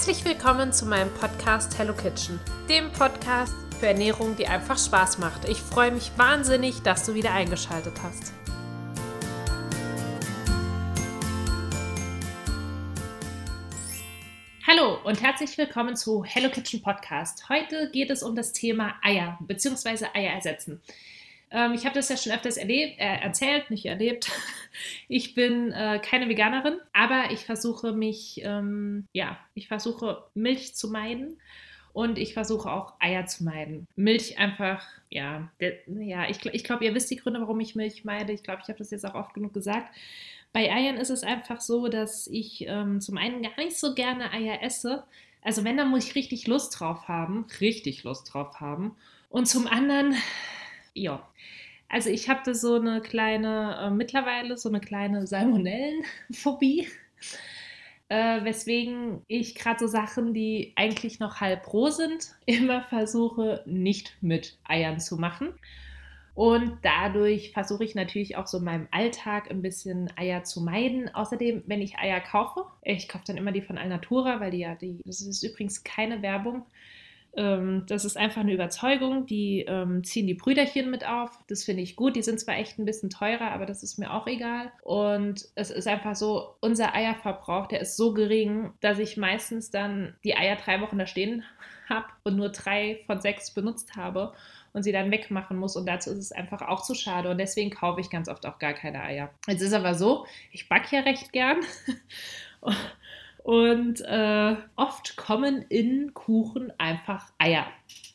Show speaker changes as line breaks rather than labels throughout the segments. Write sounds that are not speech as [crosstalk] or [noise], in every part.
Herzlich willkommen zu meinem Podcast Hello Kitchen, dem Podcast für Ernährung, die einfach Spaß macht. Ich freue mich wahnsinnig, dass du wieder eingeschaltet hast. Hallo und herzlich willkommen zu Hello Kitchen Podcast. Heute geht es um das Thema Eier bzw. Eier ersetzen. Ähm, ich habe das ja schon öfters erlebt, äh, erzählt, nicht erlebt. [laughs] Ich bin äh, keine Veganerin, aber ich versuche mich, ähm, ja, ich versuche Milch zu meiden und ich versuche auch Eier zu meiden. Milch einfach, ja, der, ja, ich, ich glaube, ihr wisst die Gründe, warum ich Milch meide. Ich glaube, ich habe das jetzt auch oft genug gesagt. Bei Eiern ist es einfach so, dass ich ähm, zum einen gar nicht so gerne Eier esse. Also wenn, dann muss ich richtig Lust drauf haben, richtig Lust drauf haben. Und zum anderen ja. Also ich habe da so eine kleine, äh, mittlerweile so eine kleine Salmonellenphobie. Äh, weswegen ich gerade so Sachen, die eigentlich noch halb roh sind, [laughs] immer versuche, nicht mit Eiern zu machen. Und dadurch versuche ich natürlich auch so in meinem Alltag ein bisschen Eier zu meiden. Außerdem, wenn ich Eier kaufe, ich kaufe dann immer die von Alnatura, weil die ja, die, das ist übrigens keine Werbung, ähm, das ist einfach eine Überzeugung. Die ähm, ziehen die Brüderchen mit auf. Das finde ich gut. Die sind zwar echt ein bisschen teurer, aber das ist mir auch egal. Und es ist einfach so, unser Eierverbrauch, der ist so gering, dass ich meistens dann die Eier drei Wochen da stehen habe und nur drei von sechs benutzt habe und sie dann wegmachen muss. Und dazu ist es einfach auch zu schade. Und deswegen kaufe ich ganz oft auch gar keine Eier. Jetzt ist aber so, ich backe ja recht gern. Und äh, oft kommen in Kuchen einfach Eier.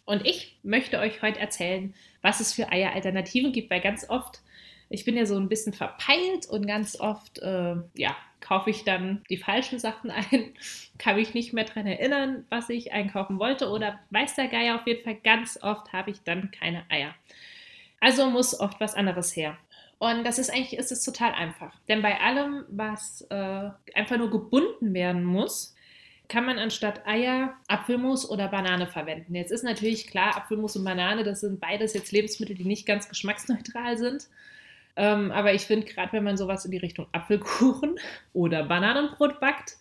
Und ich möchte euch heute erzählen, was es für Eieralternativen gibt, weil ganz oft, ich bin ja so ein bisschen verpeilt und ganz oft, äh, ja, kaufe ich dann die falschen Sachen ein, [laughs] kann mich nicht mehr daran erinnern, was ich einkaufen wollte oder weiß der Geier auf jeden Fall, ganz oft habe ich dann keine Eier. Also muss oft was anderes her. Und das ist eigentlich, ist es total einfach. Denn bei allem, was äh, einfach nur gebunden werden muss, kann man anstatt Eier Apfelmus oder Banane verwenden. Jetzt ist natürlich klar, Apfelmus und Banane, das sind beides jetzt Lebensmittel, die nicht ganz geschmacksneutral sind. Ähm, aber ich finde, gerade wenn man sowas in die Richtung Apfelkuchen [laughs] oder Bananenbrot backt,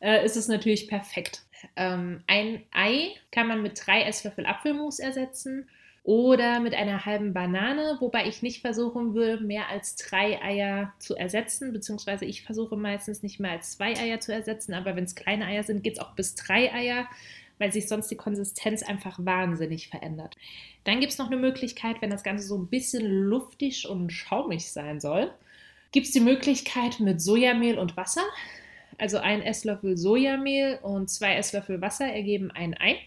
äh, ist es natürlich perfekt. Ähm, ein Ei kann man mit drei Esslöffel Apfelmus ersetzen oder mit einer halben Banane, wobei ich nicht versuchen will, mehr als drei Eier zu ersetzen, beziehungsweise ich versuche meistens nicht mehr als zwei Eier zu ersetzen, aber wenn es kleine Eier sind, geht es auch bis drei Eier, weil sich sonst die Konsistenz einfach wahnsinnig verändert. Dann gibt es noch eine Möglichkeit, wenn das Ganze so ein bisschen luftig und schaumig sein soll, gibt es die Möglichkeit mit Sojamehl und Wasser. Also ein Esslöffel Sojamehl und zwei Esslöffel Wasser ergeben ein Ei.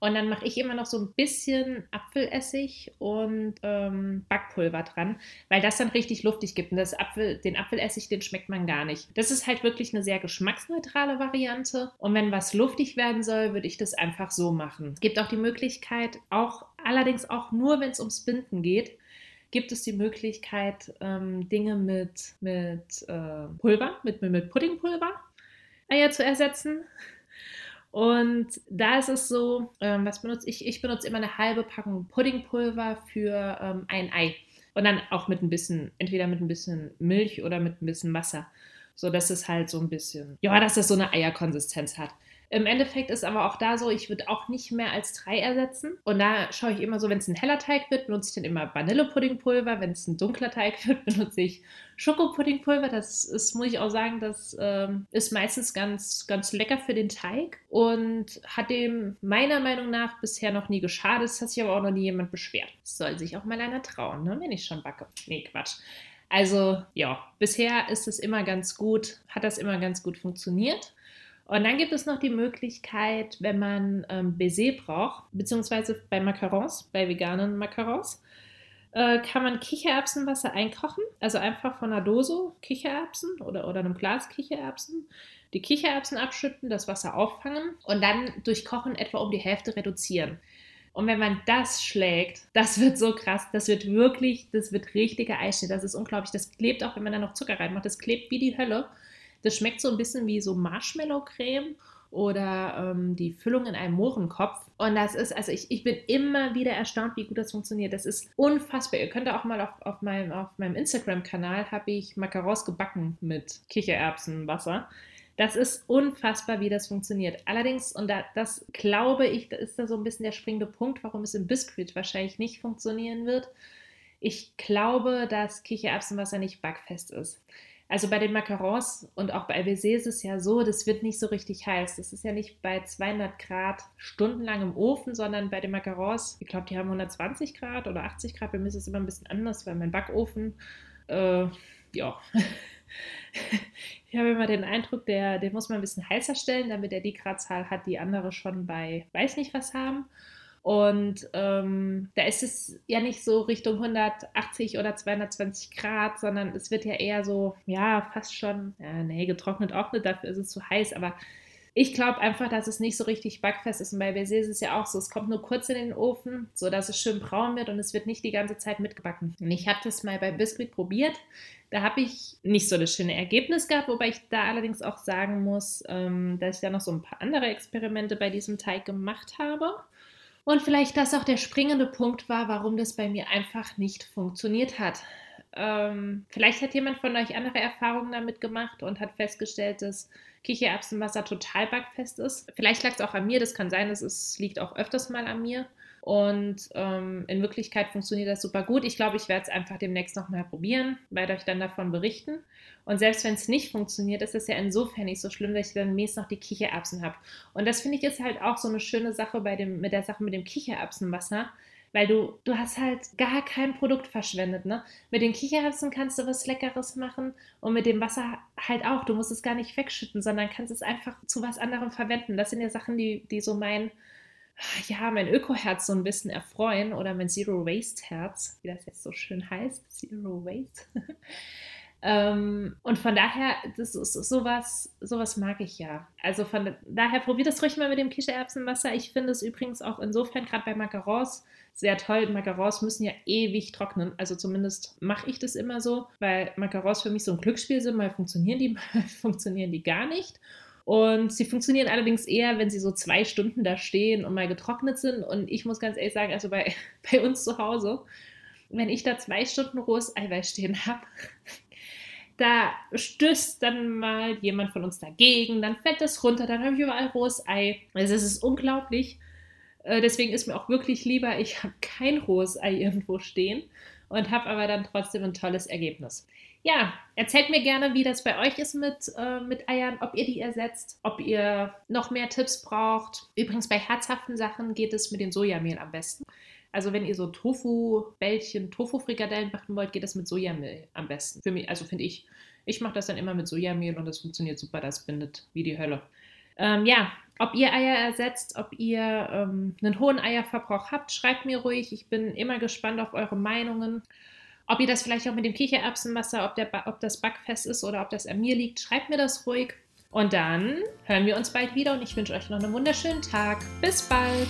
Und dann mache ich immer noch so ein bisschen Apfelessig und ähm, Backpulver dran, weil das dann richtig luftig gibt. Und das Apfel, den Apfelessig, den schmeckt man gar nicht. Das ist halt wirklich eine sehr geschmacksneutrale Variante. Und wenn was luftig werden soll, würde ich das einfach so machen. Es gibt auch die Möglichkeit, auch allerdings auch nur, wenn es ums Binden geht, gibt es die Möglichkeit, ähm, Dinge mit, mit äh, Pulver, mit, mit Puddingpulver Eier zu ersetzen. Und da ist es so, ähm, was benutze ich? Ich benutze immer eine halbe Packung Puddingpulver für ähm, ein Ei. Und dann auch mit ein bisschen, entweder mit ein bisschen Milch oder mit ein bisschen Wasser. So dass es halt so ein bisschen, ja, dass es so eine Eierkonsistenz hat. Im Endeffekt ist aber auch da so, ich würde auch nicht mehr als drei ersetzen. Und da schaue ich immer so, wenn es ein heller Teig wird, benutze ich dann immer Vanillepuddingpulver. Wenn es ein dunkler Teig [laughs] wird, benutze ich Schokopuddingpulver. Das ist, muss ich auch sagen, das ähm, ist meistens ganz, ganz lecker für den Teig und hat dem meiner Meinung nach bisher noch nie geschadet. Es hat sich aber auch noch nie jemand beschwert. Das soll sich auch mal einer trauen, ne? wenn ich schon backe. Nee, Quatsch. Also ja, bisher ist es immer ganz gut, hat das immer ganz gut funktioniert. Und dann gibt es noch die Möglichkeit, wenn man ähm, Baiser braucht, beziehungsweise bei Macarons, bei veganen Macarons, äh, kann man Kichererbsenwasser einkochen. Also einfach von einer Dose Kichererbsen oder, oder einem Glas Kichererbsen. Die Kichererbsen abschütten, das Wasser auffangen und dann durch Kochen etwa um die Hälfte reduzieren. Und wenn man das schlägt, das wird so krass, das wird wirklich, das wird richtiger Eischnee, das ist unglaublich. Das klebt auch, wenn man da noch Zucker reinmacht, das klebt wie die Hölle. Das schmeckt so ein bisschen wie so Marshmallow-Creme oder ähm, die Füllung in einem Mohrenkopf. Und das ist, also ich, ich bin immer wieder erstaunt, wie gut das funktioniert. Das ist unfassbar. Ihr könnt auch mal auf, auf meinem, auf meinem Instagram-Kanal habe ich Macarons gebacken mit Kichererbsenwasser. Das ist unfassbar, wie das funktioniert. Allerdings, und da, das glaube ich, ist da so ein bisschen der springende Punkt, warum es im Biskuit wahrscheinlich nicht funktionieren wird. Ich glaube, dass Kichererbsenwasser nicht backfest ist. Also bei den Macarons und auch bei LBC ist es ja so, das wird nicht so richtig heiß. Das ist ja nicht bei 200 Grad stundenlang im Ofen, sondern bei den Macarons, ich glaube, die haben 120 Grad oder 80 Grad. Bei mir ist es immer ein bisschen anders, weil mein Backofen, äh, ja, [laughs] ich habe immer den Eindruck, der, den muss man ein bisschen heißer stellen, damit er die Gradzahl hat, die andere schon bei weiß nicht was haben. Und ähm, da ist es ja nicht so Richtung 180 oder 220 Grad, sondern es wird ja eher so, ja, fast schon, ja, nee, getrocknet auch dafür ist es zu heiß, aber ich glaube einfach, dass es nicht so richtig backfest ist. Und bei Baiser ist es ja auch so, es kommt nur kurz in den Ofen, sodass es schön braun wird und es wird nicht die ganze Zeit mitgebacken. Und ich habe das mal bei Biscuit probiert. Da habe ich nicht so das schöne Ergebnis gehabt, wobei ich da allerdings auch sagen muss, ähm, dass ich da noch so ein paar andere Experimente bei diesem Teig gemacht habe. Und vielleicht das auch der springende Punkt war, warum das bei mir einfach nicht funktioniert hat. Ähm, vielleicht hat jemand von euch andere Erfahrungen damit gemacht und hat festgestellt, dass Kichererbsenwasser total backfest ist. Vielleicht lag es auch an mir, das kann sein, es liegt auch öfters mal an mir. Und ähm, in Wirklichkeit funktioniert das super gut. Ich glaube, ich werde es einfach demnächst nochmal probieren, werde euch dann davon berichten. Und selbst wenn es nicht funktioniert, ist es ja insofern nicht so schlimm, dass ich dann mäßig noch die Kichererbsen habe. Und das finde ich ist halt auch so eine schöne Sache bei dem, mit der Sache mit dem Kichererbsenwasser, weil du, du hast halt gar kein Produkt verschwendet. Ne? Mit den Kichererbsen kannst du was Leckeres machen und mit dem Wasser halt auch. Du musst es gar nicht wegschütten, sondern kannst es einfach zu was anderem verwenden. Das sind ja Sachen, die, die so mein ja, mein Öko-Herz so ein bisschen erfreuen oder mein Zero-Waste-Herz, wie das jetzt so schön heißt, Zero Waste. [laughs] ähm, und von daher, das ist sowas, sowas mag ich ja. Also von daher probiert das ruhig mal mit dem Kichererbsenwasser. Ich finde es übrigens auch insofern gerade bei Macarons sehr toll. Macarons müssen ja ewig trocknen. Also zumindest mache ich das immer so, weil Macarons für mich so ein Glücksspiel sind. Mal funktionieren die, [laughs] mal funktionieren die gar nicht. Und sie funktionieren allerdings eher, wenn sie so zwei Stunden da stehen und mal getrocknet sind. Und ich muss ganz ehrlich sagen, also bei, [laughs] bei uns zu Hause, wenn ich da zwei Stunden rohes Eiweiß stehen habe, [laughs] da stößt dann mal jemand von uns dagegen, dann fällt das runter, dann habe ich überall rohes Ei. Also es ist unglaublich. Äh, deswegen ist mir auch wirklich lieber, ich habe kein rohes Ei irgendwo stehen und habe aber dann trotzdem ein tolles Ergebnis ja, erzählt mir gerne, wie das bei euch ist mit, äh, mit Eiern, ob ihr die ersetzt, ob ihr noch mehr Tipps braucht. Übrigens bei herzhaften Sachen geht es mit dem Sojamehl am besten. Also wenn ihr so Tofu-Bällchen, Tofu-Frikadellen machen wollt, geht das mit Sojamehl am besten. Für mich, also finde ich, ich mache das dann immer mit Sojamehl und das funktioniert super, das bindet wie die Hölle. Ähm, ja, ob ihr Eier ersetzt, ob ihr ähm, einen hohen Eierverbrauch habt, schreibt mir ruhig. Ich bin immer gespannt auf eure Meinungen. Ob ihr das vielleicht auch mit dem Kichererbsenwasser, ob, der, ob das backfest ist oder ob das an mir liegt, schreibt mir das ruhig. Und dann hören wir uns bald wieder und ich wünsche euch noch einen wunderschönen Tag. Bis bald!